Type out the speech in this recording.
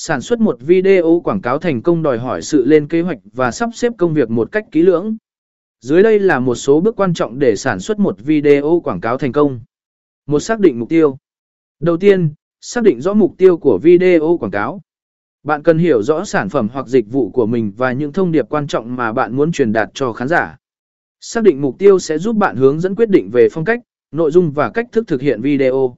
Sản xuất một video quảng cáo thành công đòi hỏi sự lên kế hoạch và sắp xếp công việc một cách kỹ lưỡng. Dưới đây là một số bước quan trọng để sản xuất một video quảng cáo thành công. Một xác định mục tiêu. Đầu tiên, xác định rõ mục tiêu của video quảng cáo. Bạn cần hiểu rõ sản phẩm hoặc dịch vụ của mình và những thông điệp quan trọng mà bạn muốn truyền đạt cho khán giả. Xác định mục tiêu sẽ giúp bạn hướng dẫn quyết định về phong cách, nội dung và cách thức thực hiện video.